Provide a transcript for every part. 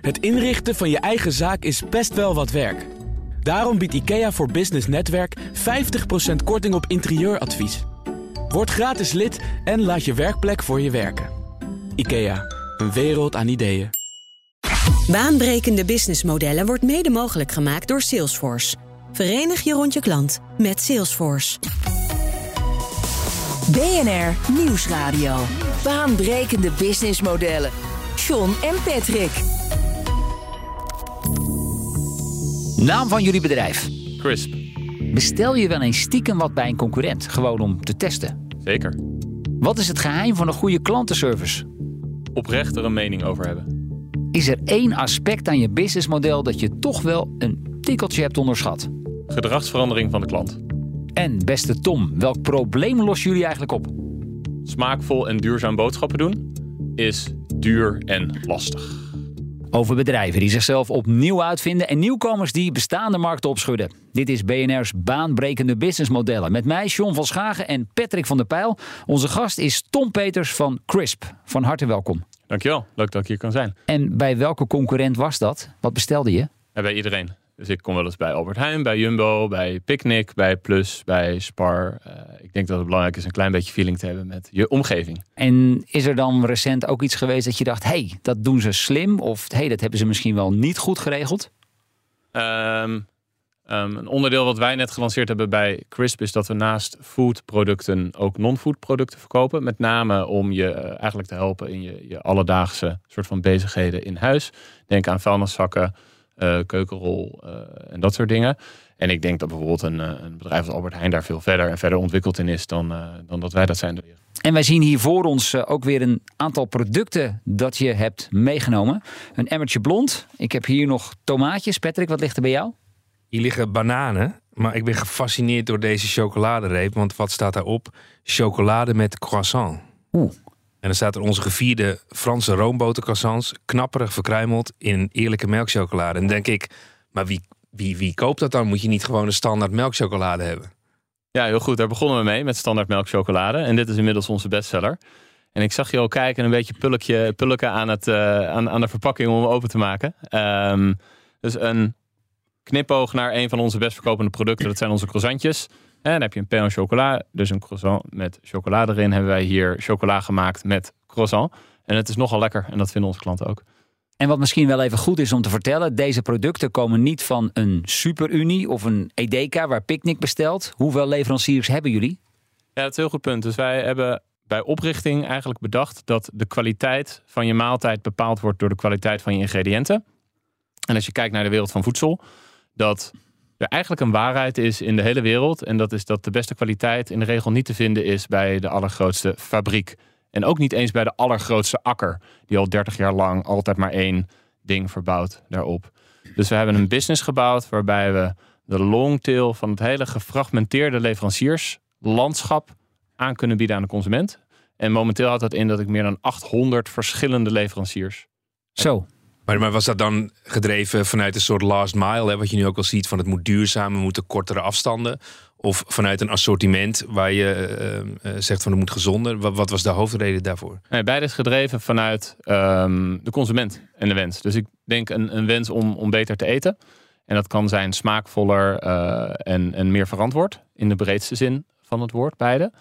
Het inrichten van je eigen zaak is best wel wat werk. Daarom biedt IKEA voor Business Netwerk 50% korting op interieuradvies. Word gratis lid en laat je werkplek voor je werken. IKEA, een wereld aan ideeën. Baanbrekende businessmodellen wordt mede mogelijk gemaakt door Salesforce. Verenig je rond je klant met Salesforce. BNR Nieuwsradio. Baanbrekende businessmodellen. John en Patrick. Naam van jullie bedrijf. Crisp. Bestel je wel eens stiekem wat bij een concurrent, gewoon om te testen? Zeker. Wat is het geheim van een goede klantenservice? Oprecht er een mening over hebben. Is er één aspect aan je businessmodel dat je toch wel een tikkeltje hebt onderschat? Gedragsverandering van de klant. En beste Tom, welk probleem lossen jullie eigenlijk op? Smaakvol en duurzaam boodschappen doen is duur en lastig. Over bedrijven die zichzelf opnieuw uitvinden en nieuwkomers die bestaande markten opschudden. Dit is BNR's baanbrekende businessmodellen. Met mij, John van Schagen en Patrick van der Pijl. Onze gast is Tom Peters van Crisp. Van harte welkom. Dankjewel, leuk dat ik hier kan zijn. En bij welke concurrent was dat? Wat bestelde je? En bij iedereen. Dus ik kom wel eens bij Albert Heijn, bij Jumbo, bij Picnic, bij Plus, bij Spar. Uh, ik denk dat het belangrijk is een klein beetje feeling te hebben met je omgeving. En is er dan recent ook iets geweest dat je dacht, hé, hey, dat doen ze slim? Of hé, hey, dat hebben ze misschien wel niet goed geregeld? Um, um, een onderdeel wat wij net gelanceerd hebben bij Crisp is dat we naast foodproducten ook non-food producten verkopen. Met name om je uh, eigenlijk te helpen in je, je alledaagse soort van bezigheden in huis. Denk aan vuilniszakken, uh, keukenrol uh, en dat soort dingen. En ik denk dat bijvoorbeeld een, uh, een, bedrijf als Albert Heijn daar veel verder en verder ontwikkeld in is dan, dan dat wij dat zijn. En wij zien hier voor ons ook weer een aantal producten dat je hebt meegenomen. Een emmertje blond. Ik heb hier nog tomaatjes. Patrick, wat ligt er bij jou? Hier liggen bananen. Maar ik ben gefascineerd door deze chocoladereep. Want wat staat daarop? Chocolade met croissant. Oeh, en dan staat er onze gevierde Franse roombotercroissants, knapperig verkruimeld in eerlijke melkchocolade. En denk ik, maar wie, wie, wie koopt dat dan? Moet je niet gewoon een standaard melkchocolade hebben? Ja, heel goed. Daar begonnen we mee met standaard melkchocolade. En dit is inmiddels onze bestseller. En ik zag je al kijken een beetje pulkje, pulken aan, het, uh, aan, aan de verpakking om hem open te maken. Um, dus een knipoog naar een van onze best verkopende producten. Dat zijn onze croissantjes. En dan heb je een pain au chocola, dus een croissant met chocolade erin. Hebben wij hier chocola gemaakt met croissant. En het is nogal lekker en dat vinden onze klanten ook. En wat misschien wel even goed is om te vertellen, deze producten komen niet van een superunie of een Edeka waar Picnic bestelt. Hoeveel leveranciers hebben jullie? Ja, dat is een heel goed punt. Dus wij hebben bij oprichting eigenlijk bedacht dat de kwaliteit van je maaltijd bepaald wordt door de kwaliteit van je ingrediënten. En als je kijkt naar de wereld van voedsel, dat er eigenlijk een waarheid is in de hele wereld. En dat is dat de beste kwaliteit in de regel niet te vinden is bij de allergrootste fabriek. En ook niet eens bij de allergrootste akker, die al 30 jaar lang altijd maar één ding verbouwt daarop. Dus we hebben een business gebouwd waarbij we de longtail van het hele gefragmenteerde leverancierslandschap aan kunnen bieden aan de consument. En momenteel houdt dat in dat ik meer dan 800 verschillende leveranciers. Zo. Maar, was dat dan gedreven vanuit een soort last mile, hè, wat je nu ook al ziet, van het moet duurzaam, we moeten kortere afstanden? Of vanuit een assortiment waar je uh, zegt van het moet gezonder? Wat, was de hoofdreden daarvoor? Nee, beide is gedreven vanuit um, de consument en de wens. Dus ik denk een, een wens om, om beter te eten. En dat kan zijn smaakvoller uh, en, en meer verantwoord, in de breedste zin van het woord, beide.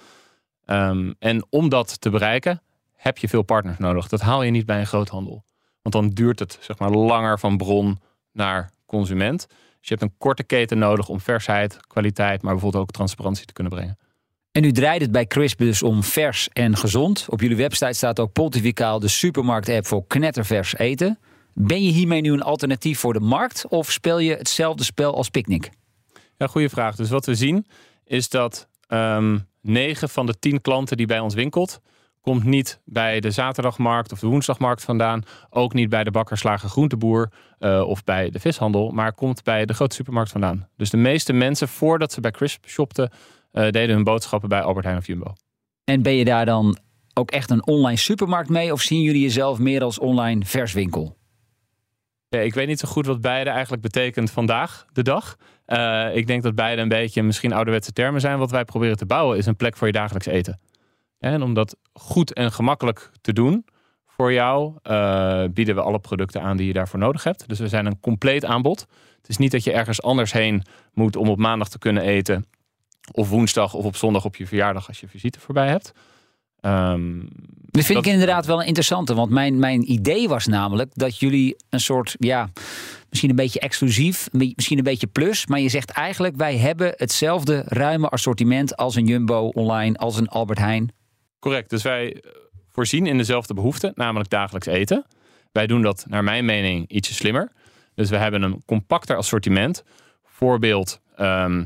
Um, en om dat te bereiken, heb je veel partners nodig. Dat haal je niet bij een groothandel. Want dan duurt het zeg maar langer van bron naar consument. Dus je hebt een korte keten nodig om versheid, kwaliteit, maar bijvoorbeeld ook transparantie te kunnen brengen. En nu draait het bij Crisp dus om vers en gezond. Op jullie website staat ook Pontificaal, de supermarkt-app voor knettervers eten. Ben je hiermee nu een alternatief voor de markt of speel je hetzelfde spel als Picnic? Ja, goede vraag. Dus wat we zien is dat um, ehm, 9 van de 10 klanten die bij ons winkelt, komt niet bij de zaterdagmarkt of de woensdagmarkt vandaan. Ook niet bij de bakkerslager groenteboer uh, of bij de vishandel. Maar komt bij de grote supermarkt vandaan. Dus de meeste mensen, voordat ze bij Crisp shopten, uh, deden hun boodschappen bij Albert Heijn of Jumbo. En ben je daar dan ook echt een online supermarkt mee? Of zien jullie jezelf meer als online verswinkel? Ja, ik weet niet zo goed wat beide eigenlijk betekent vandaag de dag. Uh, ik denk dat beide een beetje misschien ouderwetse termen zijn. Wat wij proberen te bouwen is een plek voor je dagelijks eten. En om dat goed en gemakkelijk te doen voor jou eh, bieden we alle producten aan die je daarvoor nodig hebt. Dus we zijn een compleet aanbod. Het is niet dat je ergens anders heen moet om op maandag te kunnen eten. Of woensdag of op zondag op je verjaardag als je visite voorbij hebt. Ehm, Dat vind Dat- ik inderdaad wel een interessante. Want mijn, mijn idee was namelijk dat jullie een soort, ja, misschien een beetje exclusief, mi- misschien een beetje plus. Maar je zegt eigenlijk, wij hebben hetzelfde ruime assortiment als een Jumbo online, als een Albert Heijn. Correct. Dus wij eh, voorzien in dezelfde behoefte, namelijk dagelijks eten. Wij doen dat, naar mijn mening, ietsje slimmer. Dus we hebben een compacter assortiment. Voorbeeld, ehm,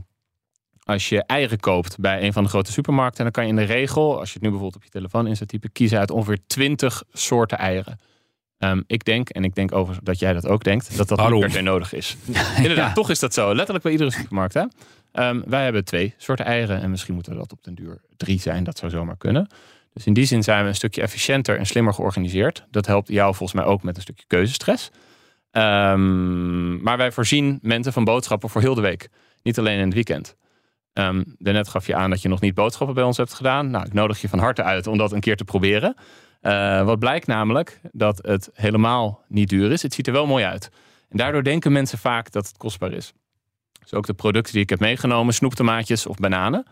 als je eieren koopt bij een van de grote supermarkten, dan kan je in de regel, als je het nu bijvoorbeeld op je telefoon in typen, kiezen uit ongeveer 20 soorten eieren. Ehm, ik denk, en ik denk overigens dat jij dat ook denkt, dat dat Waarom? niet per se nodig is. Inderdaad, Ja. toch is dat zo. Letterlijk bij iedere supermarkt. Hè? Ehm, wij hebben twee soorten eieren en misschien moeten dat op den duur drie zijn. Dat zou zomaar kunnen. Dus in die zin zijn we een stukje efficiënter en slimmer georganiseerd. Dat helpt jou volgens mij ook met een stukje keuzestress. Ehm, maar wij voorzien mensen van boodschappen voor heel de week. Niet alleen in het weekend. Ehm daarnet gaf je aan dat je nog niet boodschappen bij ons hebt gedaan. Nou, ik nodig je van harte uit om dat een keer te proberen. Eh, wat blijkt namelijk dat het helemaal niet duur is. Het ziet er wel mooi uit. En daardoor denken mensen vaak dat het kostbaar is. Dus ook de producten die ik heb meegenomen, snoeptomaatjes of bananen,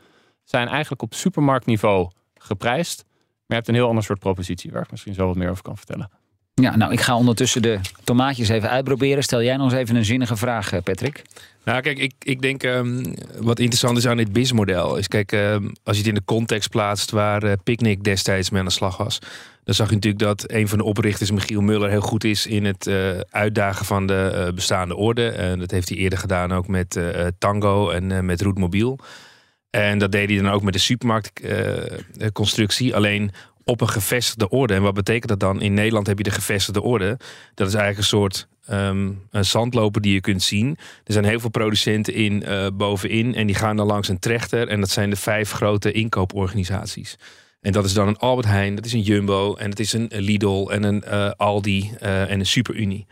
zijn eigenlijk op supermarktniveau geprijsd. Maar je hebt een heel ander soort propositie waar ik misschien zo wat meer over kan vertellen. Ja, nou, ik ga ondertussen de tomaatjes even uitproberen. Stel jij eens even een zinnige vraag, eh, Patrick. Nou, kijk, ik, ik denk ehm, wat interessant is aan dit BIS-model is, kijk, ehm, als je het in de context plaatst waar eh, Picnic destijds mee aan de slag was, dan zag je natuurlijk dat een van de oprichters, Michiel Muller, heel goed is in het eh, uitdagen van de bestaande orde. En dat heeft hij eerder gedaan ook met Tango en met Roetmobiel. En dat deed hij dan ook met de supermarktconstructie. Alleen op een gevestigde orde. En wat betekent dat dan? In Nederland heb je de gevestigde orde. Dat is eigenlijk een soort ehm, een zandloper die je kunt zien. Er zijn heel veel producenten in eh, bovenin. En die gaan dan langs een trechter. En dat zijn de vijf grote inkooporganisaties. En dat is dan een Albert Heijn, dat is een Jumbo. En het is een Lidl en een eh, Aldi eh, en een Superunie.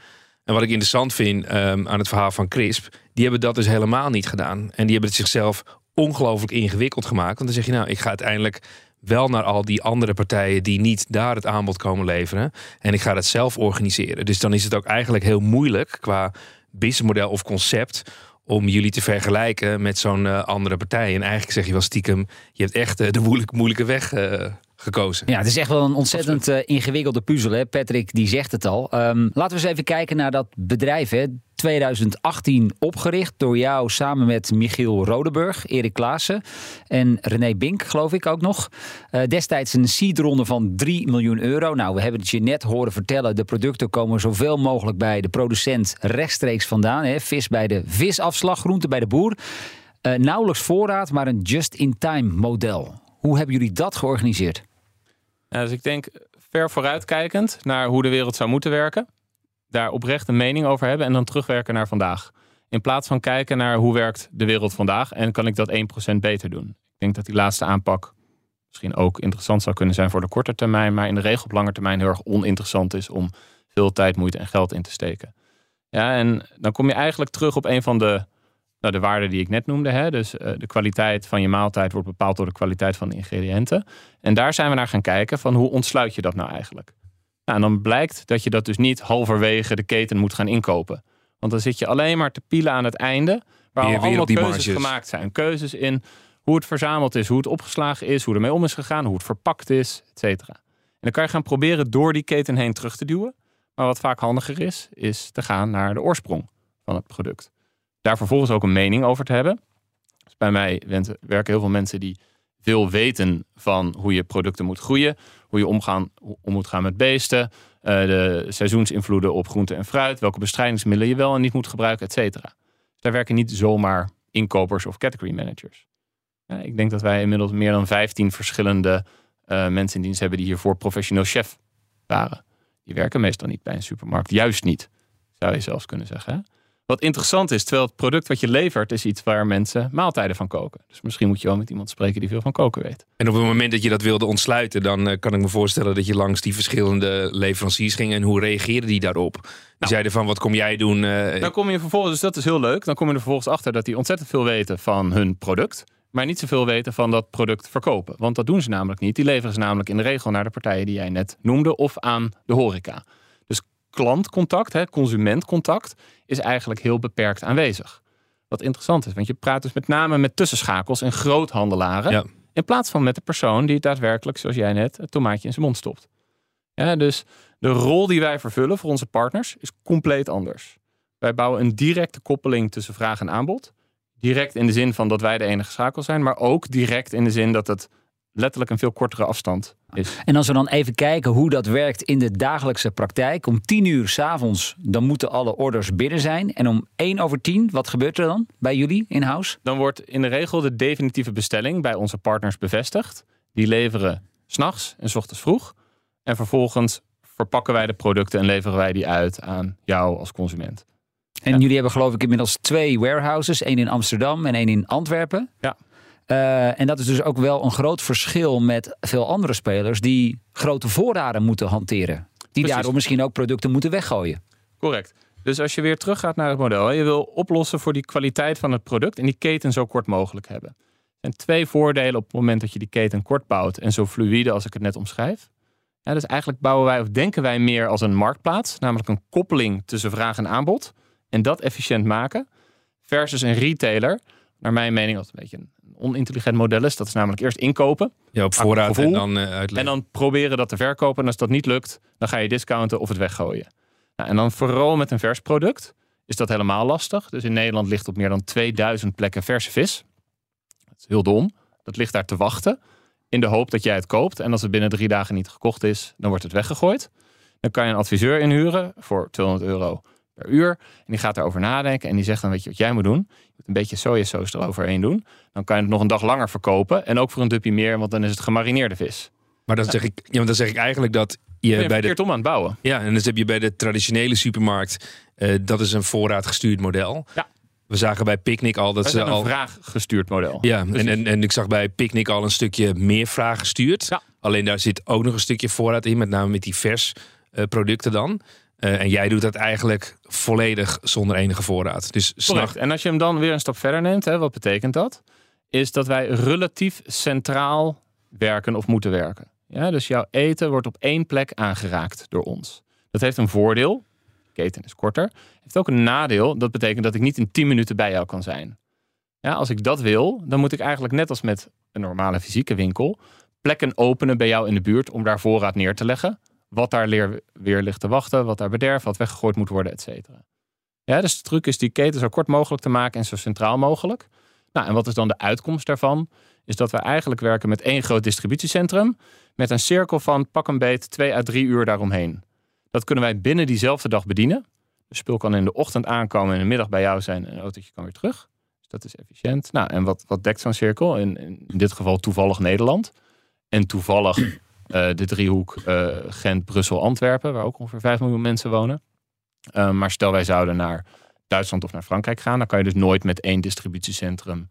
En wat ik interessant vind ehm, aan het verhaal van Crisp, die hebben dat dus helemaal niet gedaan. En die hebben het zichzelf ongelooflijk ingewikkeld gemaakt. Want dan zeg je nou, ik ga uiteindelijk wel naar al die andere partijen die niet daar het aanbod komen leveren. En ik ga dat zelf organiseren. Dus dan is het ook eigenlijk heel moeilijk qua businessmodel of concept om jullie te vergelijken met zo'n eh, andere partij. En eigenlijk zeg je wel stiekem, je hebt echt eh, de moeilijke, weg eh, gekozen. Ja, het is echt wel een ontzettend eh, ingewikkelde puzzel. Hè? Patrick die zegt het al. Ehm, laten we eens even kijken naar dat bedrijf. Hè? 2018 opgericht door jou samen met Michiel Rodeburg, Erik Klaassen en René Bink, geloof ik ook nog. Eh, destijds een seedronde van 3 miljoen euro. Nou, we hebben het je net horen vertellen. De producten komen zoveel mogelijk bij de producent rechtstreeks vandaan. Hè? Vis bij de visafslag, groente bij de boer. Eh, nauwelijks voorraad, maar een just-in-time model. Hoe hebben jullie dat georganiseerd? Ja, dus ik denk ver vooruitkijkend naar hoe de wereld zou moeten werken. Daar oprecht een mening over hebben en dan terugwerken naar vandaag. In plaats van kijken naar hoe werkt de wereld vandaag en kan ik dat 1% beter doen. Ik denk dat die laatste aanpak misschien ook interessant zou kunnen zijn voor de korte termijn, maar in de regel op lange termijn heel erg oninteressant is om veel tijd, moeite en geld in te steken. Ja, en dan kom je eigenlijk terug op een van de, nou, de waarden die ik net noemde. Hè? Dus eh, de kwaliteit van je maaltijd wordt bepaald door de kwaliteit van de ingrediënten. En daar zijn we naar gaan kijken van hoe ontsluit je dat nou eigenlijk? Nou, en dan blijkt dat je dat dus niet halverwege de keten moet gaan inkopen. Want dan zit je alleen maar te pielen aan het einde, waar al allemaal keuzes marges. gemaakt zijn. Keuzes in hoe het verzameld is, hoe het opgeslagen is, hoe ermee om is gegaan, hoe het verpakt is, et cetera. En dan kan je gaan proberen door die keten heen terug te duwen. Maar wat vaak handiger is, is te gaan naar de oorsprong van het product. Daar vervolgens ook een mening over te hebben. Dus bij mij werken heel veel mensen die veel weten van hoe je producten moet groeien, hoe je omgaan, om moet gaan met beesten, eh, de seizoensinvloeden op groente en fruit, welke bestrijdingsmiddelen je wel en niet moet gebruiken, et cetera. Dus daar werken niet zomaar inkopers of category managers. Ik denk dat wij inmiddels meer dan 15 verschillende eh, mensen in dienst hebben die hiervoor professioneel chef waren. Die werken meestal niet bij een supermarkt. Juist niet, zou je zelfs kunnen zeggen. Wat interessant is, terwijl het product wat je levert is iets waar mensen maaltijden van koken. Dus misschien moet je wel met iemand spreken die veel van koken weet. En op het moment dat je dat wilde ontsluiten, dan eh, kan ik me voorstellen dat je langs die verschillende leveranciers ging. En hoe reageerden die daarop? Die zeiden van, wat kom jij doen? eh, Dan kom je vervolgens, dus dat is heel leuk, dan kom je er vervolgens achter dat die ontzettend veel weten van hun product. maar niet zoveel weten van dat product verkopen. Want dat doen ze namelijk niet. Die leveren ze namelijk in de regel naar de partijen die jij net noemde of aan de horeca. Klantcontact, hè, consumentcontact, is eigenlijk heel beperkt aanwezig. Wat interessant is, want je praat dus met name met tussenschakels en groothandelaren. Ja. In plaats van met de persoon die daadwerkelijk, zoals jij net, het tomaatje in zijn mond stopt. Ja, dus de rol die wij vervullen voor onze partners is compleet anders. Wij bouwen een directe koppeling tussen vraag en aanbod. Direct in de zin van dat wij de enige schakel zijn, maar ook direct in de zin dat het letterlijk een veel kortere afstand is. En als we dan even kijken hoe dat werkt in de dagelijkse praktijk. Om 10 uur s'avonds, dan moeten alle orders binnen zijn. En om 1 over 10, wat gebeurt er dan bij jullie in-house? Dan wordt in de regel de definitieve bestelling bij onze partners bevestigd. Die leveren s'nachts en s ochtends vroeg. En vervolgens verpakken wij de producten en leveren wij die uit aan jou als consument. En Ja. jullie hebben geloof ik inmiddels twee warehouses. één in Amsterdam en één in Antwerpen. Ja. Eh, en dat is dus ook wel een groot verschil met veel andere spelers... die grote voorraden moeten hanteren. Die Precies. daardoor misschien ook producten moeten weggooien. Correct. Dus als je weer teruggaat naar het model, je wil oplossen voor die kwaliteit van het product en die keten zo kort mogelijk hebben. Zijn twee voordelen op het moment dat je die keten kort bouwt en zo fluïde als ik het net omschrijf. Ja, dus eigenlijk bouwen wij of denken wij meer als een marktplaats, namelijk een koppeling tussen vraag en aanbod en dat efficiënt maken versus een retailer, naar mijn mening wat een beetje een onintelligent model is. Dat is namelijk eerst inkopen Ja, op voorraad gevoel. en dan uitleggen. en dan proberen dat te verkopen. En als dat niet lukt, dan ga je discounten of het weggooien. Nou, en dan vooral met een vers product is dat helemaal lastig. Dus in Nederland ligt op meer dan 2000 plekken verse vis. Dat is heel dom. Dat ligt daar te wachten. In de hoop dat jij het koopt. En als het binnen drie dagen niet gekocht is, dan wordt het weggegooid. Dan kan je een adviseur inhuren voor 200 euro per uur. En die gaat daarover nadenken. En die zegt dan, weet je wat jij moet doen? Je moet een beetje sojasaus eroverheen doen. Dan kan je het nog een dag langer verkopen. En ook voor een duppie meer, want dan is het gemarineerde vis. Maar dan zeg, ik, ja, want dan zeg ik eigenlijk dat je bij de om aan het bouwen. Ja, en dus heb je bij de traditionele supermarkt, eh, dat is een voorraadgestuurd model. Ja. We zagen bij Picnic al dat Dat ze is een al. vraaggestuurd model. Ja, en, Precies. en, en ik zag bij Picnic al een stukje meer vraag gestuurd. Ja. Alleen daar zit ook nog een stukje voorraad in, met name met die vers eh, producten dan. Eh, en jij doet dat eigenlijk volledig zonder enige voorraad. Dus. En als je hem dan weer een stap verder neemt, hè, wat betekent dat? Is dat wij relatief centraal werken of moeten werken. Ja, dus jouw eten wordt op één plek aangeraakt door ons. Dat heeft een voordeel. De keten is korter. Heeft ook een nadeel. Dat betekent dat ik niet in 10 minuten bij jou kan zijn. Ja, als ik dat wil, dan moet ik eigenlijk net als met een normale fysieke winkel plekken openen bij jou in de buurt om daar voorraad neer te leggen. Wat daar leer- weer ligt te wachten, wat daar bederft, wat weggegooid moet worden, et cetera. Ja, dus de truc is die keten zo kort mogelijk te maken en zo centraal mogelijk. Nou, en wat is dan de uitkomst daarvan? Is dat we eigenlijk werken met één groot distributiecentrum. Met een cirkel van pak een beet twee à drie uur daaromheen. Dat kunnen wij binnen diezelfde dag bedienen. De spul kan in de ochtend aankomen en in de middag bij jou zijn. En een autootje kan weer terug. Dus dat is efficiënt. Nou, en wat, wat dekt zo'n cirkel? In, in dit geval toevallig Nederland. En toevallig de driehoek eh, Gent, Brussel, Antwerpen. Waar ook ongeveer 5 miljoen mensen wonen. Eh, maar stel wij zouden naar Duitsland of naar Frankrijk gaan. Dan kan je dus nooit met één distributiecentrum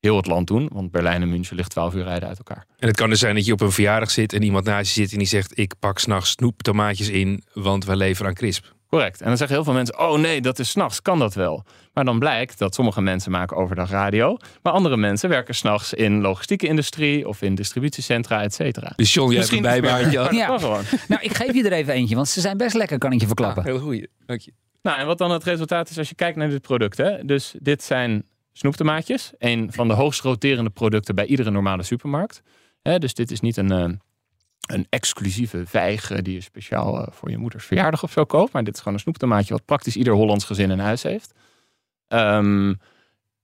heel het land doen. Want Berlijn en München ligt 12 uur rijden uit elkaar. En het kan dus zijn dat je op een verjaardag zit en iemand naast je zit en die zegt: Ik pak s'nachts snoeptomaatjes in, want wij leveren aan crisp. Correct. En dan zeggen heel veel mensen: Oh nee, dat is s'nachts, kan dat wel? Maar dan blijkt dat sommige mensen maken overdag radio. Maar andere mensen werken s'nachts in logistieke industrie of in distributiecentra, et cetera. Dus John, jij hebt een bijbaantje. Ja. gewoon. Nou, ik geef je er even eentje, want ze zijn best lekker, kan ik je verklappen. Heel goeie. Dank je. Nou, en wat dan het resultaat is als je kijkt naar dit product. Hè? Dus dit zijn snoeptomaatjes. Een van de hoogst roterende producten bij iedere normale supermarkt. Hè, dus dit is niet een, eh, een exclusieve vijg eh, die je speciaal eh, voor je moeders verjaardag of zo koopt. Maar dit is gewoon een snoeptomaatje wat praktisch ieder Hollands gezin in huis heeft. Ehm,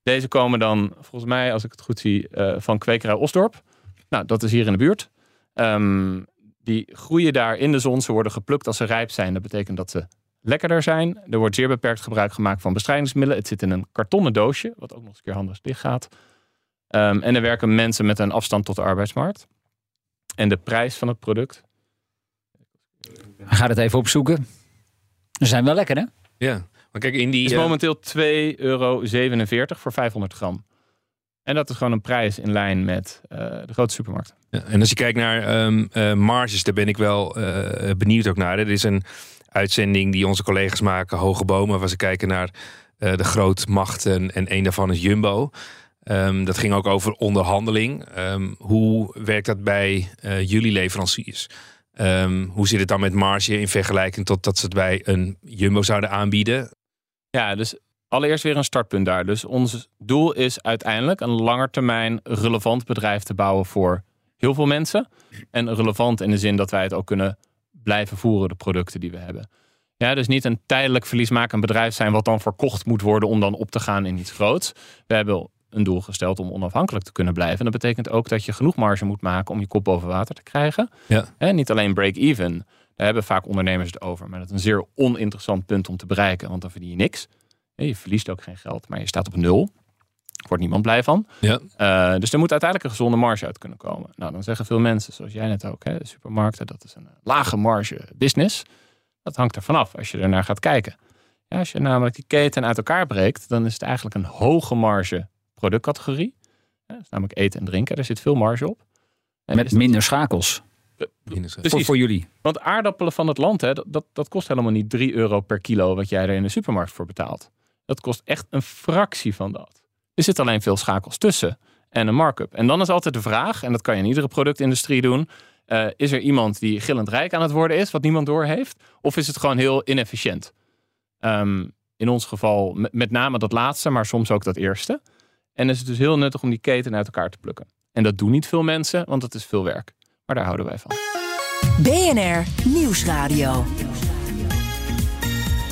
deze komen dan, volgens mij, als ik het goed zie, eh, van kwekerij Osdorp. Nou, dat is hier in de buurt. Ehm, die groeien daar in de zon. Ze worden geplukt als ze rijp zijn. Dat betekent dat ze lekkerder zijn. Er wordt zeer beperkt gebruik gemaakt van bestrijdingsmiddelen. Het zit in een kartonnen doosje, wat ook nog eens een keer handig dicht gaat. Ehm, en er werken mensen met een afstand tot de arbeidsmarkt. En de prijs van het product. Ga het even opzoeken. Ze zijn wel lekker, hè? Ja, maar kijk, in die. is eh, momenteel 2,47 euro voor 500 gram. En dat is gewoon een prijs in lijn met eh, de grote supermarkt. Ja, en als je kijkt naar ehm, eh, marges, daar ben ik wel eh, benieuwd ook naar. Er is een uitzending die onze collega's maken, Hoge Bomen, waar ze kijken naar eh, de grootmachten en een daarvan is Jumbo. Ehm, dat ging ook over onderhandeling. Ehm, hoe werkt dat bij eh, jullie leveranciers? Ehm, hoe zit het dan met marge in vergelijking tot dat ze het bij een Jumbo zouden aanbieden? Ja, dus allereerst weer een startpunt daar. Dus ons doel is uiteindelijk een langetermijn relevant bedrijf te bouwen voor heel veel mensen. En relevant in de zin dat wij het ook kunnen blijven voeren, de producten die we hebben. Ja, dus niet een tijdelijk verliesmakend bedrijf zijn wat dan verkocht moet worden om dan op te gaan in iets groots. We hebben een doel gesteld om onafhankelijk te kunnen blijven. En dat betekent ook dat je genoeg marge moet maken om je kop boven water te krijgen. Ja. En niet alleen break-even. Daar hebben vaak ondernemers het over. Maar dat is een zeer oninteressant punt om te bereiken. Want dan verdien je niks. Je verliest ook geen geld, maar je staat op nul. Daar wordt niemand blij van. Ja. Uh, dus er moet uiteindelijk een gezonde marge uit kunnen komen. Nou, dan zeggen veel mensen, zoals jij net ook, hè, supermarkten, dat is een lage marge business. Dat hangt er vanaf als je er naar gaat kijken. Ja, als je namelijk die keten uit elkaar breekt, dan is het eigenlijk een hoge marge productcategorie. Ja, dat is namelijk eten en drinken, daar zit veel marge op. En Met minder schakels. Voor, voor, jullie. Want aardappelen van het land, hè, dat, dat kost helemaal niet 3 euro per kilo wat jij er in de supermarkt voor betaalt. Dat kost echt een fractie van dat. Er zit alleen veel schakels tussen en een markup. En dan is altijd de vraag, en dat kan je in iedere productindustrie doen. Uh, is er iemand die gillend rijk aan het worden is, wat niemand doorheeft? Of is het gewoon heel inefficiënt? Um, in ons geval met name dat laatste, maar soms ook dat eerste. En is het dus heel nuttig om die keten uit elkaar te plukken. En dat doen niet veel mensen, want het is veel werk. Maar daar houden wij van. BNR Nieuwsradio.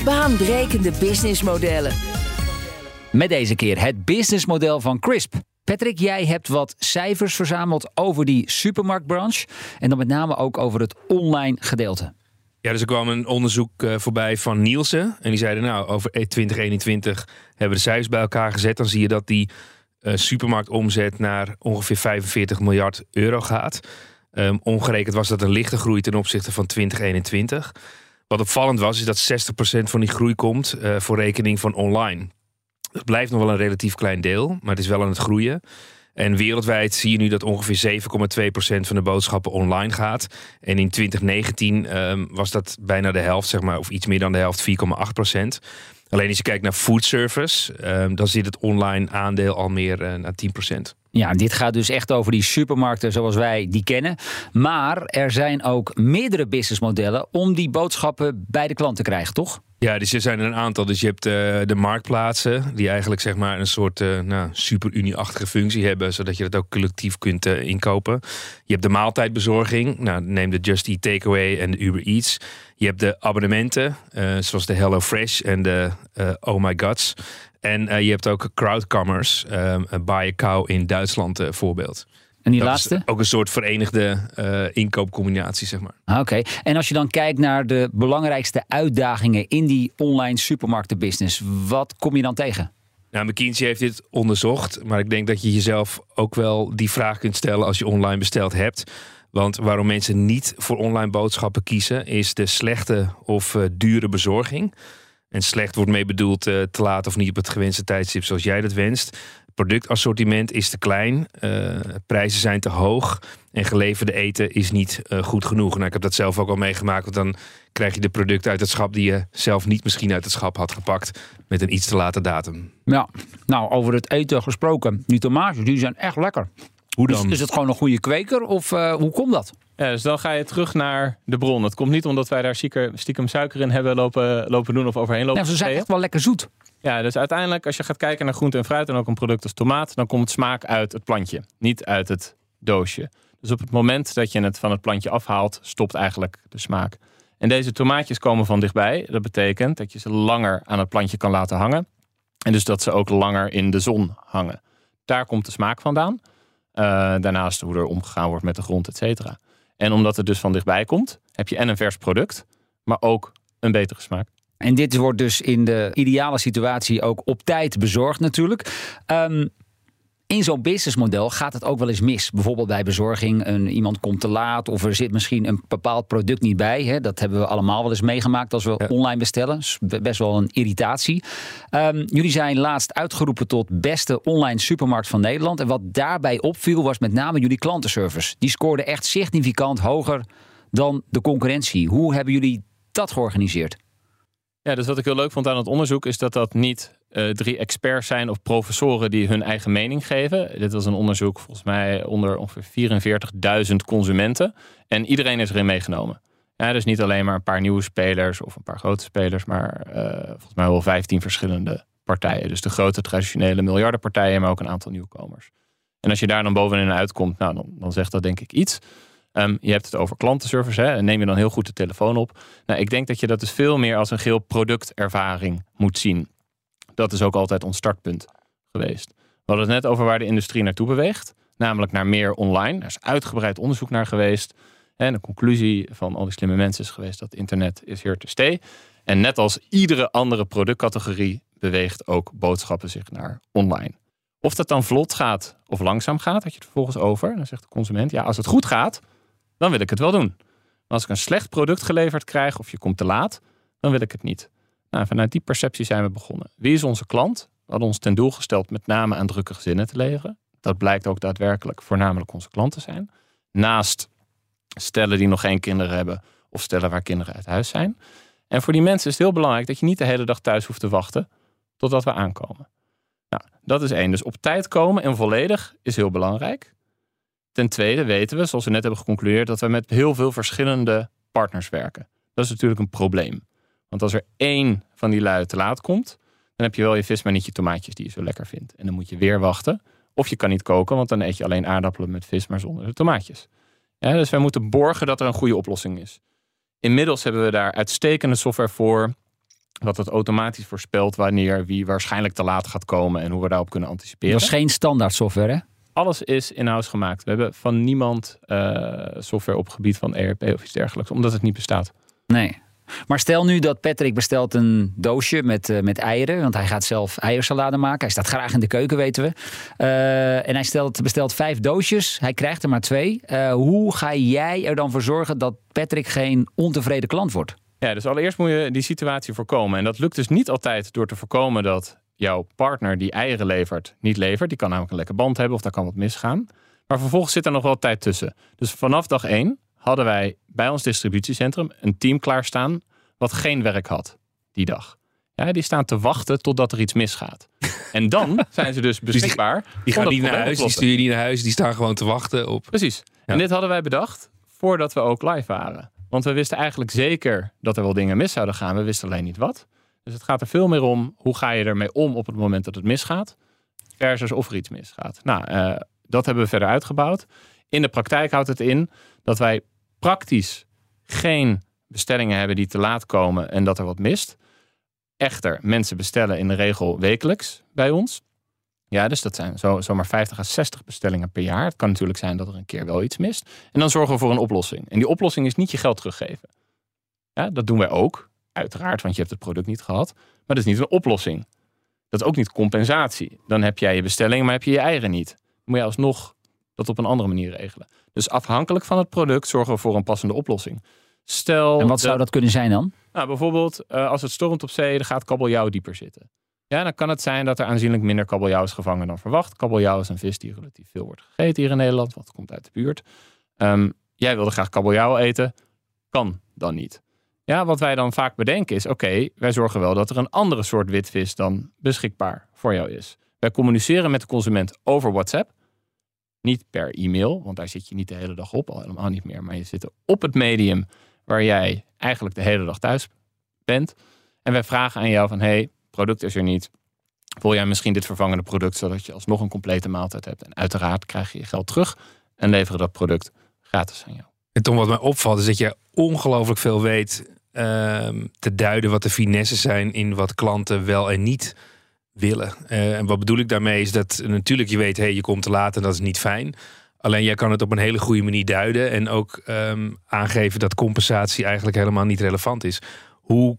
Baanbrekende businessmodellen. Met deze keer het businessmodel van Crisp. Patrick, jij hebt wat cijfers verzameld over die supermarktbranche. En dan met name ook over het online gedeelte. Ja, dus er kwam een onderzoek uh, voorbij van Nielsen. En die zeiden, nou, over 2021 hebben we de cijfers bij elkaar gezet. Dan zie je dat die uh, supermarktomzet naar ongeveer 45 miljard euro gaat. Um, was dat een lichte groei ten opzichte van 2021. Wat opvallend was, is dat 60% van die groei komt uh, voor rekening van online. Dat blijft nog wel een relatief klein deel, maar het is wel aan het groeien. En wereldwijd zie je nu dat ongeveer 7,2% van de boodschappen online gaat. En in 2019 um, was dat bijna de helft, zeg maar, of iets meer dan de helft, 4,8%. Alleen als je kijkt naar food service, um, dan zit het online aandeel al meer uh, naar 10%. Ja, dit gaat dus echt over die supermarkten zoals wij die kennen. Maar er zijn ook meerdere businessmodellen om die boodschappen bij de klant te krijgen, toch? Ja, dus er zijn een aantal. Dus je hebt uh, de marktplaatsen, die eigenlijk zeg maar een soort uh, nou, super-Unie-achtige functie hebben, zodat je dat ook collectief kunt uh, inkopen. Je hebt de maaltijdbezorging, nou, neem de Just Eat Takeaway en de Uber Eats. Je hebt de abonnementen, zoals de Hello Fresh en de Oh My Gods. En je hebt ook crowdcommerce, Buy a Cow in Duitsland voorbeeld. En die dat laatste? Is ook een soort verenigde uh, inkoopcombinatie, zeg maar. Ah, Oké. Okay. En als je dan kijkt naar de belangrijkste uitdagingen in die online supermarktenbusiness, wat kom je dan tegen? Nou, McKinsey heeft dit onderzocht, maar ik denk dat je jezelf ook wel die vraag kunt stellen als je online besteld hebt. Want waarom mensen niet voor online boodschappen kiezen, is de slechte of uh, dure bezorging. En slecht wordt mee bedoeld uh, te laat of niet op het gewenste tijdstip zoals jij dat wenst productassortiment is te klein, uh, prijzen zijn te hoog en geleverde eten is niet uh, goed genoeg. Nou, ik heb dat zelf ook al meegemaakt, want dan krijg je de producten uit het schap die je zelf niet misschien uit het schap had gepakt met een iets te late datum. Ja, nou over het eten gesproken, die tomaten die zijn echt lekker. Hoe dan? Is, is het gewoon een goede kweker of uh, hoe komt dat? Ja, dus dan ga je terug naar de bron. Het komt niet omdat wij daar stiekem suiker in hebben lopen, lopen doen of overheen lopen. Ja, ze zijn echt wel lekker zoet. Ja, dus uiteindelijk als je gaat kijken naar groente en fruit en ook een product als tomaat, dan komt smaak uit het plantje, niet uit het doosje. Dus op het moment dat je het van het plantje afhaalt, stopt eigenlijk de smaak. En deze tomaatjes komen van dichtbij. Dat betekent dat je ze langer aan het plantje kan laten hangen. En dus dat ze ook langer in de zon hangen. Daar komt de smaak vandaan. Uh, daarnaast hoe er omgegaan wordt met de grond, et cetera. En omdat het dus van dichtbij komt, heb je en een vers product, maar ook een betere smaak. En dit wordt dus in de ideale situatie ook op tijd bezorgd natuurlijk. Um, in zo'n businessmodel gaat het ook wel eens mis. Bijvoorbeeld bij bezorging, een, iemand komt te laat of er zit misschien een bepaald product niet bij. Hè. Dat hebben we allemaal wel eens meegemaakt als we ja. online bestellen. best wel een irritatie. Um, jullie zijn laatst uitgeroepen tot beste online supermarkt van Nederland. En wat daarbij opviel was met name jullie klantenservice. Die scoorde echt significant hoger dan de concurrentie. Hoe hebben jullie dat georganiseerd? Ja, dus wat ik heel leuk vond aan het onderzoek is dat dat niet uh, drie experts zijn of professoren die hun eigen mening geven. Dit was een onderzoek volgens mij onder ongeveer 44.000 consumenten. En iedereen is erin meegenomen. Ja, dus niet alleen maar een paar nieuwe spelers of een paar grote spelers, maar uh, volgens mij wel 15 verschillende partijen. Dus de grote traditionele miljardenpartijen, maar ook een aantal nieuwkomers. En als je daar dan bovenin uitkomt, nou, dan, dan zegt dat denk ik iets. Um, je hebt het over klantenservice. Hè, en neem je dan heel goed de telefoon op. Nou, ik denk dat je dat dus veel meer als een geel productervaring moet zien. Dat is ook altijd ons startpunt geweest. We hadden het net over waar de industrie naartoe beweegt. Namelijk naar meer online. Er is uitgebreid onderzoek naar geweest. En de conclusie van al die slimme mensen is geweest dat internet is here to stay. En net als iedere andere productcategorie beweegt ook boodschappen zich naar online. Of dat dan vlot gaat of langzaam gaat, had je het vervolgens over. Dan zegt de consument, ja, als het goed gaat, dan wil ik het wel doen. Maar als ik een slecht product geleverd krijg of je komt te laat, dan wil ik het niet. Nou, vanuit die perceptie zijn we begonnen. Wie is onze klant? We hadden ons ten doel gesteld met name aan drukke gezinnen te leveren. Dat blijkt ook daadwerkelijk voornamelijk onze klanten zijn. Naast stellen die nog geen kinderen hebben of stellen waar kinderen uit huis zijn. En voor die mensen is het heel belangrijk dat je niet de hele dag thuis hoeft te wachten totdat we aankomen. Nou, dat is één. Dus op tijd komen en volledig is heel belangrijk. Ten tweede weten we, zoals we net hebben geconcludeerd, dat we met heel veel verschillende partners werken. Dat is natuurlijk een probleem. Want als er één van die lui te laat komt, dan heb je wel je vis, maar niet je tomaatjes die je zo lekker vindt. En dan moet je weer wachten. Of je kan niet koken, want dan eet je alleen aardappelen met vis, maar zonder de tomaatjes. Ja, dus wij moeten borgen dat er een goede oplossing is. Inmiddels hebben we daar uitstekende software voor. Wat het automatisch voorspelt wanneer wie waarschijnlijk te laat gaat komen en hoe we daarop kunnen anticiperen. Dat is geen standaard software, hè? Alles is in-house gemaakt. We hebben van niemand uh, software op gebied van ERP of iets dergelijks, omdat het niet bestaat. Nee. Maar stel nu dat Patrick bestelt een doosje met, uh, met eieren. Want hij gaat zelf eiersalade maken. Hij staat graag in de keuken, weten we. Uh, en hij stelt, bestelt vijf doosjes. Hij krijgt er maar twee. Hoe ga jij er dan voor zorgen dat Patrick geen ontevreden klant wordt? Ja, dus allereerst moet je die situatie voorkomen. En dat lukt dus niet altijd door te voorkomen dat jouw partner die eieren levert, niet levert. Die kan namelijk een lekker band hebben of daar kan wat misgaan. Maar vervolgens zit er nog wel tijd tussen. Dus vanaf dag één hadden wij bij ons distributiecentrum een team klaarstaan wat geen werk had die dag. Ja, die staan te wachten totdat er iets misgaat. En dan zijn ze dus beschikbaar. Dus die, die gaan niet naar huis, die stuur je niet naar huis, die staan gewoon te wachten op. Precies. Ja. En dit hadden wij bedacht voordat we ook live waren. Want we wisten eigenlijk zeker dat er wel dingen mis zouden gaan. We wisten alleen niet wat. Dus het gaat er veel meer om hoe ga je ermee om op het moment dat het misgaat. Versus of er iets misgaat. Nou, uh, dat hebben we verder uitgebouwd. In de praktijk houdt het in dat wij praktisch geen bestellingen hebben die te laat komen en dat er wat mist. Echter, mensen bestellen in de regel wekelijks bij ons. Ja, dus dat zijn zo, zomaar 50 à 60 bestellingen per jaar. Het kan natuurlijk zijn dat er een keer wel iets mist. En dan zorgen we voor een oplossing. En die oplossing is niet je geld teruggeven. Ja, dat doen wij ook, uiteraard, want je hebt het product niet gehad. Maar dat is niet een oplossing. Dat is ook niet compensatie. Dan heb jij je bestelling, maar heb je je eigen niet. Dan moet je alsnog dat op een andere manier regelen. Dus afhankelijk van het product zorgen we voor een passende oplossing. Stel en wat zou dat kunnen zijn dan? Nou, bijvoorbeeld, uh, als het stormt op zee, dan gaat kabeljauw dieper zitten. Ja, dan kan het zijn dat er aanzienlijk minder kabeljauw is gevangen dan verwacht. Kabeljauw is een vis die relatief veel wordt gegeten hier in Nederland, want het komt uit de buurt. Um, jij wilde graag kabeljauw eten, kan dan niet. Ja, wat wij dan vaak bedenken is: oké, wij zorgen wel dat er een andere soort witvis dan beschikbaar voor jou is. Wij communiceren met de consument over WhatsApp. Niet per e-mail, want daar zit je niet de hele dag op, al helemaal niet meer. Maar je zit op het medium waar jij eigenlijk de hele dag thuis bent. En wij vragen aan jou van, hey, product is er niet. Wil jij misschien dit vervangende product, zodat je alsnog een complete maaltijd hebt? En uiteraard krijg je je geld terug en leveren dat product gratis aan jou. En Tom, wat mij opvalt is dat je ongelooflijk veel weet te duiden wat de finesses zijn in wat klanten wel en niet willen. Uh, en wat bedoel ik daarmee is dat natuurlijk je weet, hey, je komt te laat en dat is niet fijn. Alleen jij kan het op een hele goede manier duiden en ook um, aangeven dat compensatie eigenlijk helemaal niet relevant is. Hoe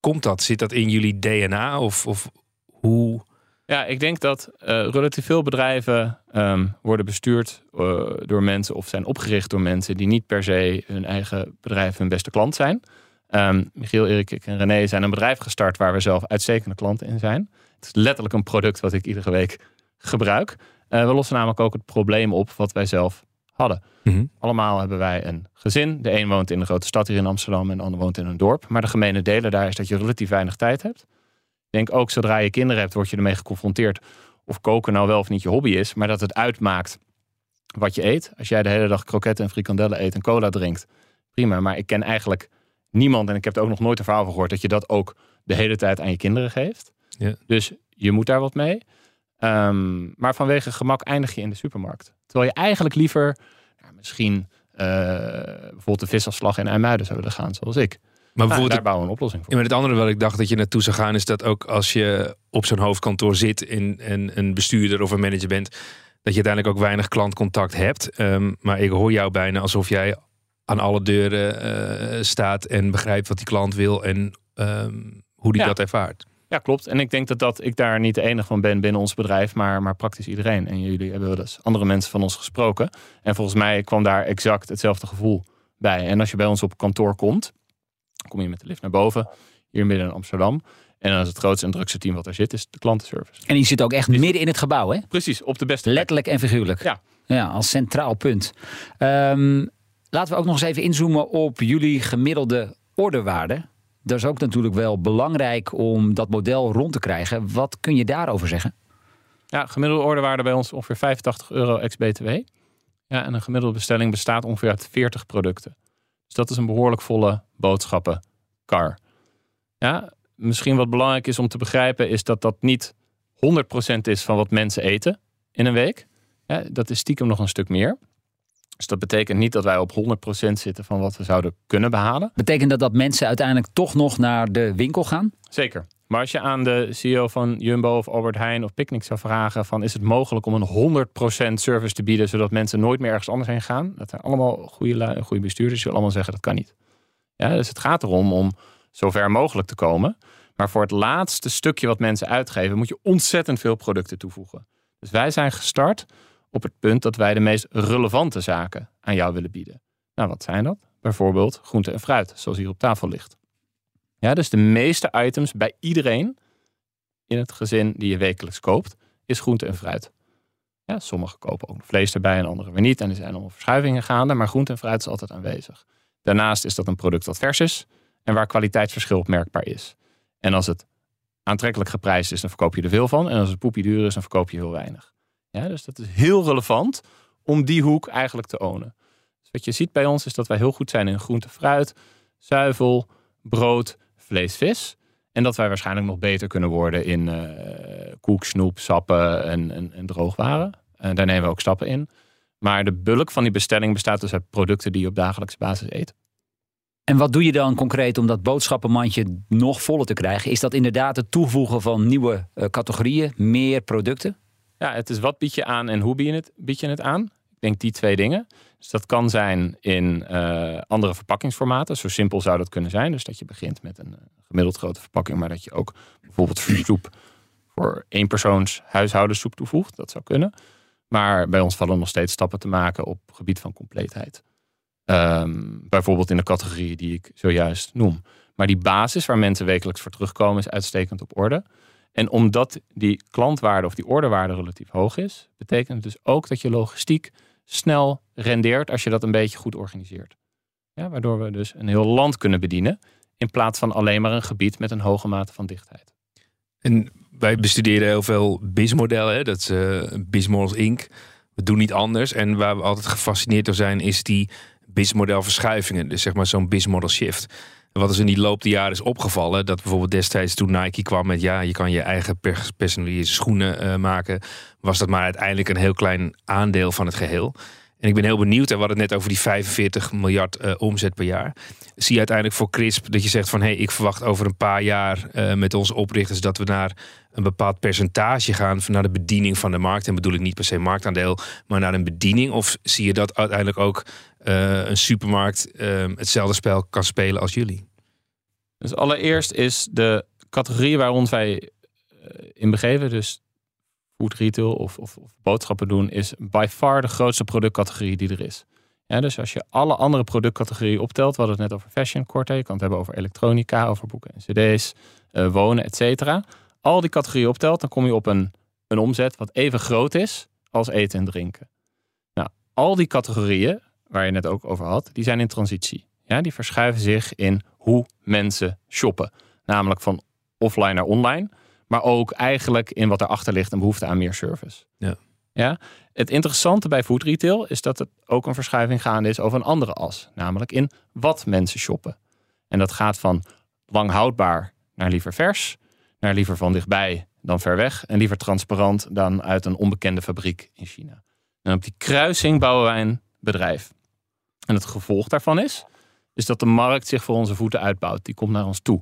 komt dat? Zit dat in jullie DNA of, of hoe? Ja, ik denk dat uh, relatief veel bedrijven um, worden bestuurd uh, door mensen of zijn opgericht door mensen die niet per se hun eigen bedrijf hun beste klant zijn. Um, Michiel, Erik en René zijn een bedrijf gestart waar we zelf uitstekende klanten in zijn. Het is letterlijk een product wat ik iedere week gebruik. Uh, we lossen namelijk ook het probleem op wat wij zelf hadden. Mhm. Allemaal hebben wij een gezin. De een woont in een grote stad hier in Amsterdam en de ander woont in een dorp. Maar de gemene delen daar is dat je relatief weinig tijd hebt. Ik denk ook zodra je kinderen hebt, word je ermee geconfronteerd of koken nou wel of niet je hobby is, maar dat het uitmaakt wat je eet. Als jij de hele dag kroketten en frikandellen eet en cola drinkt, prima. Maar ik ken eigenlijk niemand, en ik heb er ook nog nooit een verhaal van gehoord, dat je dat ook de hele tijd aan je kinderen geeft. Ja. Dus je moet daar wat mee. Ehm, maar vanwege gemak eindig je in de supermarkt. Terwijl je eigenlijk liever ja, misschien eh, bijvoorbeeld de visafslag in IJmuiden zou willen gaan, zoals ik. Maar Nou, bijvoorbeeld daar bouwen we een oplossing voor. Ja, maar het andere wat ik dacht dat je naartoe zou gaan, is dat ook als je op zo'n hoofdkantoor zit in, en een bestuurder of een manager bent, dat je uiteindelijk ook weinig klantcontact hebt. Ehm, maar ik hoor jou bijna alsof jij aan alle deuren eh, staat en begrijpt wat die klant wil en ehm, hoe die Ja. dat ervaart. Ja, klopt. En ik denk dat, dat ik daar niet de enige van ben binnen ons bedrijf, maar, maar praktisch iedereen. En jullie hebben wel eens andere mensen van ons gesproken. En volgens mij kwam daar exact hetzelfde gevoel bij. En als je bij ons op kantoor komt, kom je met de lift naar boven, hier midden in Amsterdam. En dan is het grootste en drukste team wat er zit, is de klantenservice. En die zit ook echt midden in het gebouw, hè? Precies, op de beste. Letterlijk en figuurlijk. Ja. Ja, als centraal punt. Ehm, laten we ook nog eens even inzoomen op jullie gemiddelde orderwaarde. Dat is ook natuurlijk wel belangrijk om dat model rond te krijgen. Wat kun je daarover zeggen? Ja, gemiddelde orderwaarde bij ons ongeveer 85 euro ex-BTW. Ja, en een gemiddelde bestelling bestaat ongeveer uit 40 producten. Dus dat is een behoorlijk volle boodschappenkar. Ja, misschien wat belangrijk is om te begrijpen, is dat dat niet 100% is van wat mensen eten in een week. Dat is stiekem nog een stuk meer. Dus dat betekent niet dat wij op 100% zitten van wat we zouden kunnen behalen. Betekent dat dat mensen uiteindelijk toch nog naar de winkel gaan? Zeker. Maar als je aan de CEO van Jumbo of Albert Heijn of Picnic zou vragen van is het mogelijk om een 100% service te bieden zodat mensen nooit meer ergens anders heen gaan? Dat zijn allemaal goede, goede bestuurders die zullen allemaal zeggen dat kan niet. Ja, dus het gaat erom om zo ver mogelijk te komen. Maar voor het laatste stukje wat mensen uitgeven moet je ontzettend veel producten toevoegen. Dus wij zijn gestart op het punt dat wij de meest relevante zaken aan jou willen bieden. Nou, wat zijn dat? Bijvoorbeeld groente en fruit, zoals hier op tafel ligt. Ja, dus de meeste items bij iedereen in het gezin die je wekelijks koopt, is groente en fruit. Ja, sommigen kopen ook vlees erbij en anderen weer niet. En er zijn allemaal verschuivingen gaande, maar groente en fruit is altijd aanwezig. Daarnaast is dat een product dat vers is en waar kwaliteitsverschil opmerkbaar is. En als het aantrekkelijk geprijsd is, dan verkoop je er veel van. En als het poepie duur is, dan verkoop je heel weinig. Ja, dus dat is heel relevant om die hoek eigenlijk te ownen. Dus wat je ziet bij ons is dat wij heel goed zijn in groente, fruit, zuivel, brood, vlees, vis. En dat wij waarschijnlijk nog beter kunnen worden in eh, koek, snoep, sappen en, en, en droogwaren. En daar nemen we ook stappen in. Maar de bulk van die bestelling bestaat dus uit producten die je op dagelijkse basis eet. En wat doe je dan concreet om dat boodschappenmandje nog voller te krijgen? Is dat inderdaad het toevoegen van nieuwe eh, categorieën, meer producten? Ja, het is wat bied je aan en hoe bied je het, bied je het aan. Ik denk die twee dingen. Dus dat kan zijn in eh, andere verpakkingsformaten. Zo simpel zou dat kunnen zijn. Dus dat je begint met een eh, gemiddeld grote verpakking, maar dat je ook bijvoorbeeld voor soep voor één persoons toevoegt. Dat zou kunnen. Maar bij ons vallen nog steeds stappen te maken op gebied van compleetheid. Ehm, bijvoorbeeld in de categorie die ik zojuist noem. Maar die basis waar mensen wekelijks voor terugkomen is uitstekend op orde. En omdat die klantwaarde of die orderwaarde relatief hoog is, betekent het dus ook dat je logistiek snel rendeert als je dat een beetje goed organiseert. Ja, waardoor we dus een heel land kunnen bedienen in plaats van alleen maar een gebied met een hoge mate van dichtheid. En wij bestuderen heel veel BIS-modellen. Dat is BIS-models Inc. We doen niet anders. En waar we altijd gefascineerd door zijn, is die BIS-model verschuivingen. Dus zeg maar zo'n BIS-model shift. Wat is in die loop der jaren is opgevallen, dat bijvoorbeeld destijds toen Nike kwam met ja, je kan je eigen pers- personaliseerde schoenen eh, maken, was dat maar uiteindelijk een heel klein aandeel van het geheel. En ik ben heel benieuwd, en we hadden het net over die 45 miljard eh, omzet per jaar. Zie je uiteindelijk voor CRISP dat je zegt van hé, hey, ik verwacht over een paar jaar eh, met onze oprichters dat we naar een bepaald percentage gaan naar de bediening van de markt. En bedoel ik niet per se marktaandeel, maar naar een bediening. Of zie je dat uiteindelijk ook eh, een supermarkt eh, hetzelfde spel kan spelen als jullie? Dus allereerst is de categorie waar ons wij eh, in begeven, dus food retail of, of, of boodschappen doen, is by far de grootste productcategorie die er is. Dus als je alle andere productcategorieën optelt, we hadden het net over fashion kort, je kan het hebben over elektronica, over boeken en cd's, eh, wonen, et cetera. Al die categorieën optelt, dan kom je op een, een omzet wat even groot is als eten en drinken. Nou, al die categorieën waar je het net ook over had, die zijn in transitie. Ja, die verschuiven zich in hoe mensen shoppen. Namelijk van offline naar online. Maar ook eigenlijk in wat erachter ligt een behoefte aan meer service. Ja. Ja? Het interessante bij food retail is dat het ook een verschuiving gaande is over een andere as. Namelijk in wat mensen shoppen. En dat gaat van lang houdbaar naar liever vers. Naar liever van dichtbij dan ver weg. En liever transparant dan uit een onbekende fabriek in China. En op die kruising bouwen wij een bedrijf. En het gevolg daarvan is, is dat de markt zich voor onze voeten uitbouwt. Die komt naar ons toe.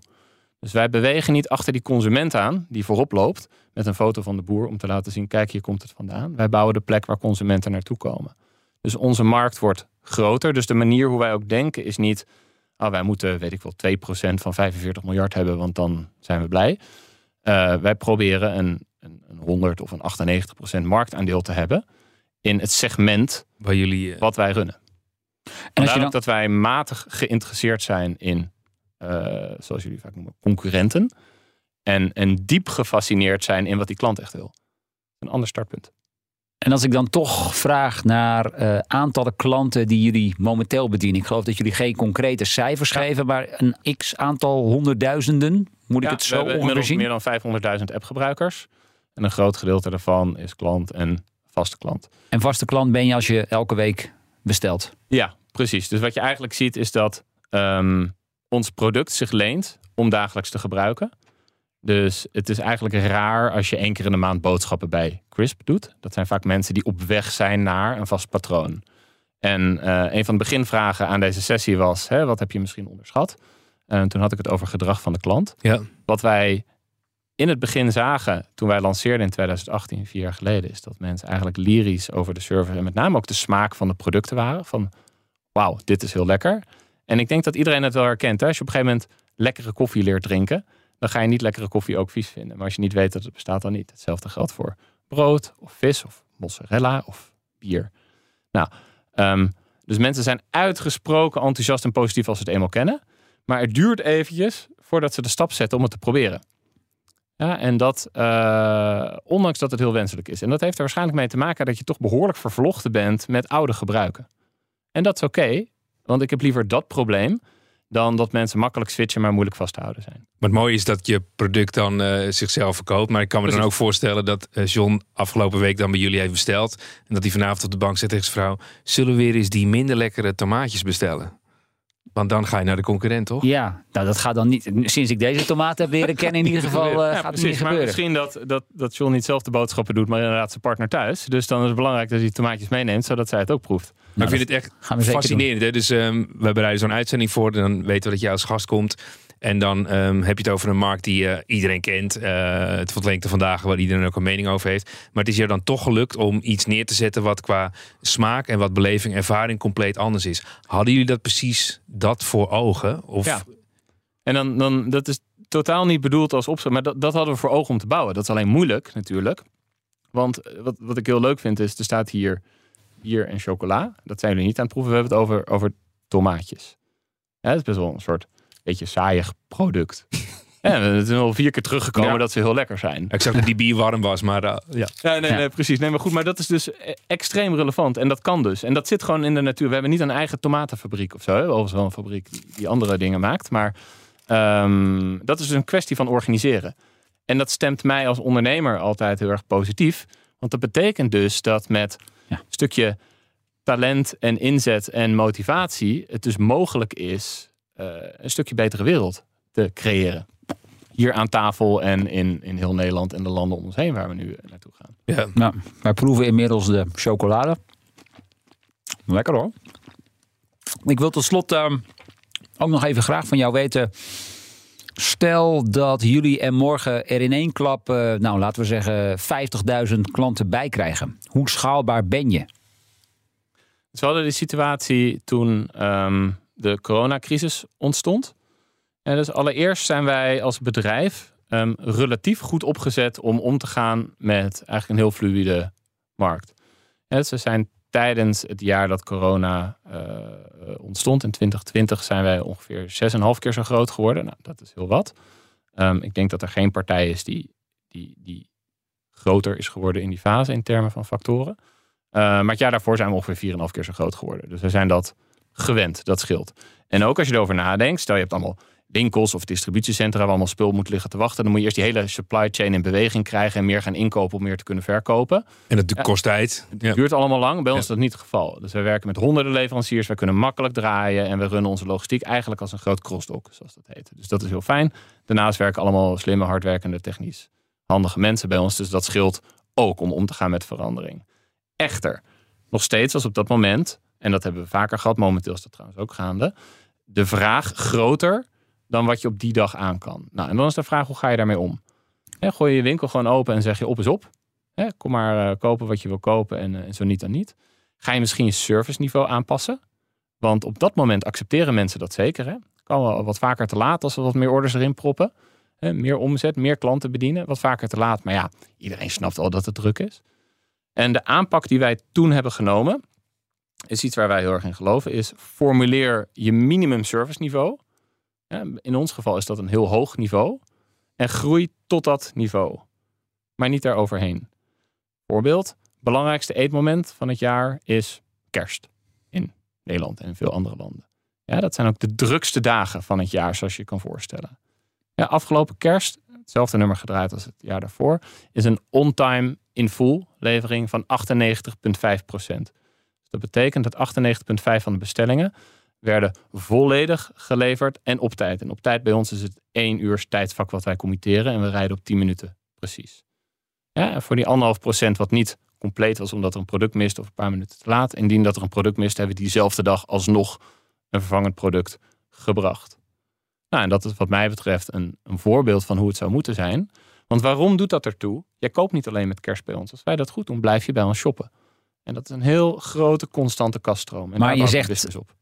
Dus wij bewegen niet achter die consument aan, die voorop loopt, met een foto van de boer om te laten zien, kijk, hier komt het vandaan. Wij bouwen de plek waar consumenten naartoe komen. Dus onze markt wordt groter. Dus de manier hoe wij ook denken is niet, oh, wij moeten, weet ik wel, 2% van 45 miljard hebben, want dan zijn we blij. Uh, wij proberen een, een, een 100 of een 98% marktaandeel te hebben in het segment waar jullie, uh... wat wij runnen. En dan... dat wij matig geïnteresseerd zijn in, uh, zoals jullie vaak noemen, concurrenten. En, en diep gefascineerd zijn in wat die klant echt wil. Een ander startpunt. En als ik dan toch vraag naar uh, aantallen klanten die jullie momenteel bedienen. Ik geloof dat jullie geen concrete cijfers ja. geven, maar een x aantal honderdduizenden. Moet ja, ik het zo we zien? meer dan 500.000 appgebruikers. En een groot gedeelte daarvan is klant en vaste klant. En vaste klant ben je als je elke week bestelt? Ja, precies. Dus wat je eigenlijk ziet is dat um, ons product zich leent om dagelijks te gebruiken. Dus het is eigenlijk raar als je één keer in de maand boodschappen bij Crisp doet. Dat zijn vaak mensen die op weg zijn naar een vast patroon. En uh, een van de beginvragen aan deze sessie was: hè, wat heb je misschien onderschat? En toen had ik het over gedrag van de klant. Ja. Wat wij in het begin zagen toen wij lanceerden in 2018, vier jaar geleden, is dat mensen eigenlijk lyrisch over de service en met name ook de smaak van de producten waren. Van wauw, dit is heel lekker. En ik denk dat iedereen het wel herkent. Hè? Als je op een gegeven moment lekkere koffie leert drinken, dan ga je niet lekkere koffie ook vies vinden. Maar als je niet weet dat het bestaat, dan niet. Hetzelfde geldt voor brood of vis of mozzarella of bier. Nou, um, dus mensen zijn uitgesproken enthousiast en positief als ze het eenmaal kennen. Maar het duurt eventjes voordat ze de stap zetten om het te proberen. Ja, en dat, uh, ondanks dat het heel wenselijk is. En dat heeft er waarschijnlijk mee te maken dat je toch behoorlijk vervlochten bent met oude gebruiken. En dat is oké, okay, want ik heb liever dat probleem dan dat mensen makkelijk switchen, maar moeilijk vasthouden zijn. Maar het mooie is dat je product dan uh, zichzelf verkoopt. Maar ik kan me Precies. dan ook voorstellen dat uh, John afgelopen week dan bij jullie heeft besteld. En dat hij vanavond op de bank zit tegen zijn vrouw. Zullen we weer eens die minder lekkere tomaatjes bestellen? Want dan ga je naar de concurrent, toch? Ja, nou dat gaat dan niet. Sinds ik deze tomaat heb leren kennen, in ieder geval uh, ja, gaat precies, het niet maar gebeuren. Misschien dat, dat, dat John niet zelf de boodschappen doet, maar inderdaad zijn partner thuis. Dus dan is het belangrijk dat hij tomaatjes meeneemt, zodat zij het ook proeft. Maar nou, ik vind het echt fascinerend. Hè? Dus um, we bereiden zo'n uitzending voor. Dan weten we dat jij als gast komt. En dan um, heb je het over een markt die uh, iedereen kent. Uh, het tot lengte vandaag waar iedereen ook een mening over heeft. Maar het is jou dan toch gelukt om iets neer te zetten wat qua smaak en wat beleving, ervaring compleet anders is. Hadden jullie dat precies dat voor ogen? Of... Ja. En dan, dan, dat is totaal niet bedoeld als opzet, maar dat, dat hadden we voor ogen om te bouwen. Dat is alleen moeilijk natuurlijk. Want wat, wat ik heel leuk vind is, er staat hier bier en chocola. Dat zijn jullie niet aan het proeven. We hebben het over, over tomaatjes. Ja, dat is best wel een soort beetje saaiig product. Ja, het is al vier keer teruggekomen ja. dat ze heel lekker zijn. Ik zag dat die bier warm was, maar uh, ja. ja, nee, nee, precies. Nee, maar goed, maar dat is dus extreem relevant. En dat kan dus. En dat zit gewoon in de natuur. We hebben niet een eigen tomatenfabriek of zo. Overigens wel een fabriek die andere dingen maakt. Maar um, dat is dus een kwestie van organiseren. En dat stemt mij als ondernemer altijd heel erg positief. Want dat betekent dus dat met ja. een stukje talent en inzet en motivatie het dus mogelijk is een stukje betere wereld te creëren. Hier aan tafel en in, in heel Nederland en de landen om ons heen waar we nu naartoe gaan. Ja. Nou, wij proeven inmiddels de chocolade. Lekker hoor. Ik wil tot slot uh, ook nog even graag van jou weten. Stel dat jullie er morgen er in één klap, uh, nou laten we zeggen, 50.000 klanten bij krijgen. Hoe schaalbaar ben je? Dus we hadden de situatie toen um, de coronacrisis ontstond. En dus allereerst zijn wij als bedrijf um, relatief goed opgezet om om te gaan met eigenlijk een heel fluïde markt. En dus we zijn tijdens het jaar dat corona uh, ontstond, in 2020, zijn wij ongeveer 6,5 keer zo groot geworden. Nou, dat is heel wat. Um, ik denk dat er geen partij is die, die, die groter is geworden in die fase in termen van factoren. Uh, maar het jaar daarvoor zijn we ongeveer 4,5 keer zo groot geworden. Dus we zijn dat gewend, dat scheelt. En ook als je erover nadenkt, stel je hebt allemaal winkels of distributiecentra waar allemaal spul moet liggen te wachten. Dan moet je eerst die hele supply chain in beweging krijgen en meer gaan inkopen om meer te kunnen verkopen. En dat kost tijd. Het duurt allemaal lang. Bij ons is dat niet het geval. Dus we werken met honderden leveranciers. We kunnen makkelijk draaien en we runnen onze logistiek eigenlijk als een groot crossdock, zoals dat heet. Dus dat is heel fijn. Daarnaast werken allemaal slimme, hardwerkende, technisch handige mensen bij ons. Dus dat scheelt ook om om te gaan met verandering. Echter, nog steeds als op dat moment, en dat hebben we vaker gehad, momenteel is dat trouwens ook gaande, de vraag groter dan wat je op die dag aan kan. Nou, en dan is de vraag, hoe ga je daarmee om? gooi je je winkel gewoon open en zeg je op is op. kom maar uh, kopen wat je wil kopen en, uh, en, zo niet dan niet. Ga je misschien je serviceniveau aanpassen? Want op dat moment accepteren mensen dat zeker. Hè? Kan wel wat vaker te laat als we wat meer orders erin proppen. meer omzet, meer klanten bedienen. Wat vaker te laat. Maar ja, iedereen snapt al dat het druk is. En de aanpak die wij toen hebben genomen, is iets waar wij heel erg in geloven, is formuleer je minimum service niveau in ons geval is dat een heel hoog niveau. En groei tot dat niveau. Maar niet daaroverheen. Voorbeeld, belangrijkste eetmoment van het jaar is kerst. In Nederland en in veel andere landen. Ja, dat zijn ook de drukste dagen van het jaar, zoals je kan voorstellen. Ja, afgelopen kerst, hetzelfde nummer gedraaid als het jaar daarvoor, is een on-time in full levering van 98,5%. Dus dat betekent dat 98,5% van de bestellingen werden volledig geleverd en op tijd. En op tijd bij ons is het één uur tijdsvak wat wij committeren en we rijden op 10 minuten precies. En voor die anderhalf procent wat niet compleet was omdat er een product mist of een paar minuten te laat. Indien dat er een product mist, hebben we diezelfde dag alsnog een vervangend product gebracht. Nou, en dat is wat mij betreft een, een voorbeeld van hoe het zou moeten zijn. Want waarom doet dat ertoe? Jij koopt niet alleen met kerst bij ons. Als wij dat goed doen, blijf je bij ons shoppen. En dat is een heel grote, constante kaststroom. En maar je zegt, op.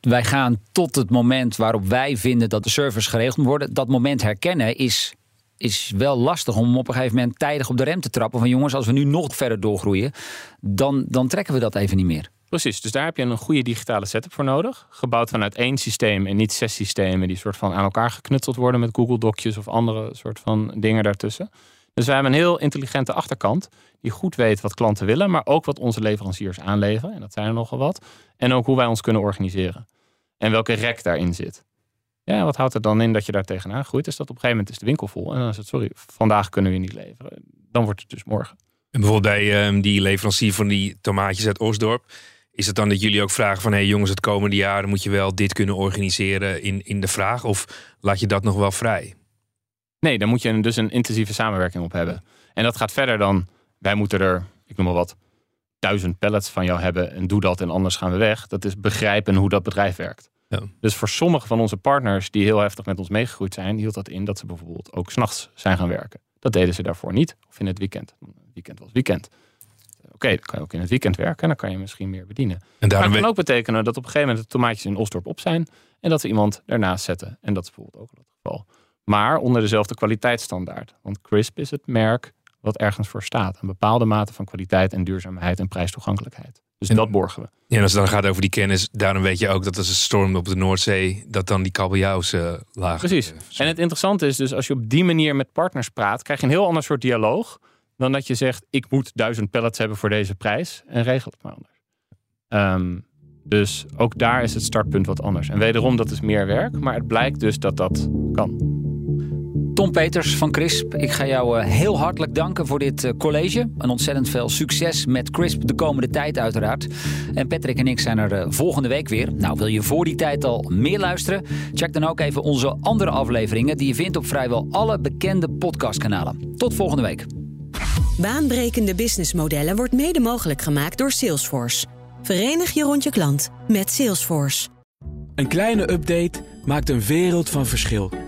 wij gaan tot het moment waarop wij vinden dat de servers geregeld moet worden. Dat moment herkennen is, is wel lastig om op een gegeven moment tijdig op de rem te trappen. Van jongens, als we nu nog verder doorgroeien, dan, dan trekken we dat even niet meer. Precies, dus daar heb je een goede digitale setup voor nodig. Gebouwd vanuit één systeem en niet zes systemen die soort van aan elkaar geknutseld worden met Google Docjes of andere soort van dingen daartussen. Dus wij hebben een heel intelligente achterkant die goed weet wat klanten willen, maar ook wat onze leveranciers aanleveren. En dat zijn er nogal wat. En ook hoe wij ons kunnen organiseren. En welke rek daarin zit. Ja, wat houdt er dan in dat je daar tegenaan groeit? Is dat op een gegeven moment is de winkel vol. En dan is het, sorry, vandaag kunnen we niet leveren. Dan wordt het dus morgen. En bijvoorbeeld bij uh, die leverancier van die tomaatjes uit Osdorp. Is het dan dat jullie ook vragen van... hé hey jongens, het komende jaar moet je wel dit kunnen organiseren in, in de vraag? Of laat je dat nog wel vrij? Nee, dan moet je dus een intensieve samenwerking op hebben. En dat gaat verder dan, wij moeten er, ik noem maar wat, duizend pallets van jou hebben en doe dat en anders gaan we weg. Dat is begrijpen hoe dat bedrijf werkt. Ja. Dus voor sommige van onze partners die heel heftig met ons meegegroeid zijn, hield dat in dat ze bijvoorbeeld ook s'nachts zijn gaan werken. Dat deden ze daarvoor niet, of in het weekend. Weekend was weekend. Oké, dan kan je ook in het weekend werken en dan kan je misschien meer bedienen. En maar het kan ook betekenen dat op een gegeven moment de tomaatjes in Osdorp op zijn en dat we iemand ernaast zetten. En dat is bijvoorbeeld ook het geval maar onder dezelfde kwaliteitsstandaard. Want CRISP is het merk wat ergens voor staat. Een bepaalde mate van kwaliteit en duurzaamheid en prijstoegankelijkheid. Dus dat borgen we. Ja, en als het dan gaat over die kennis, daarom weet je ook dat als het stormt op de Noordzee, dat dan die kabeljauws uh, laag. Precies. en het interessante is dus, als je op die manier met partners praat, krijg je een heel ander soort dialoog dan dat je zegt, ik moet duizend pallets hebben voor deze prijs en regel het maar anders. Um, dus ook daar is het startpunt wat anders. En wederom, dat is meer werk, maar het blijkt dus dat dat kan. Tom Peters van CRISP, ik ga jou eh, heel hartelijk danken voor dit eh, college. Een ontzettend veel succes met CRISP de komende tijd uiteraard. En Patrick en ik zijn er eh, volgende week weer. Nou, wil je voor die tijd al meer luisteren? Check dan ook even onze andere afleveringen die je vindt op vrijwel alle bekende podcastkanalen. Tot volgende week. Baanbrekende businessmodellen wordt mede mogelijk gemaakt door Salesforce. Verenig je rond je klant met Salesforce. Een kleine update maakt een wereld van verschil.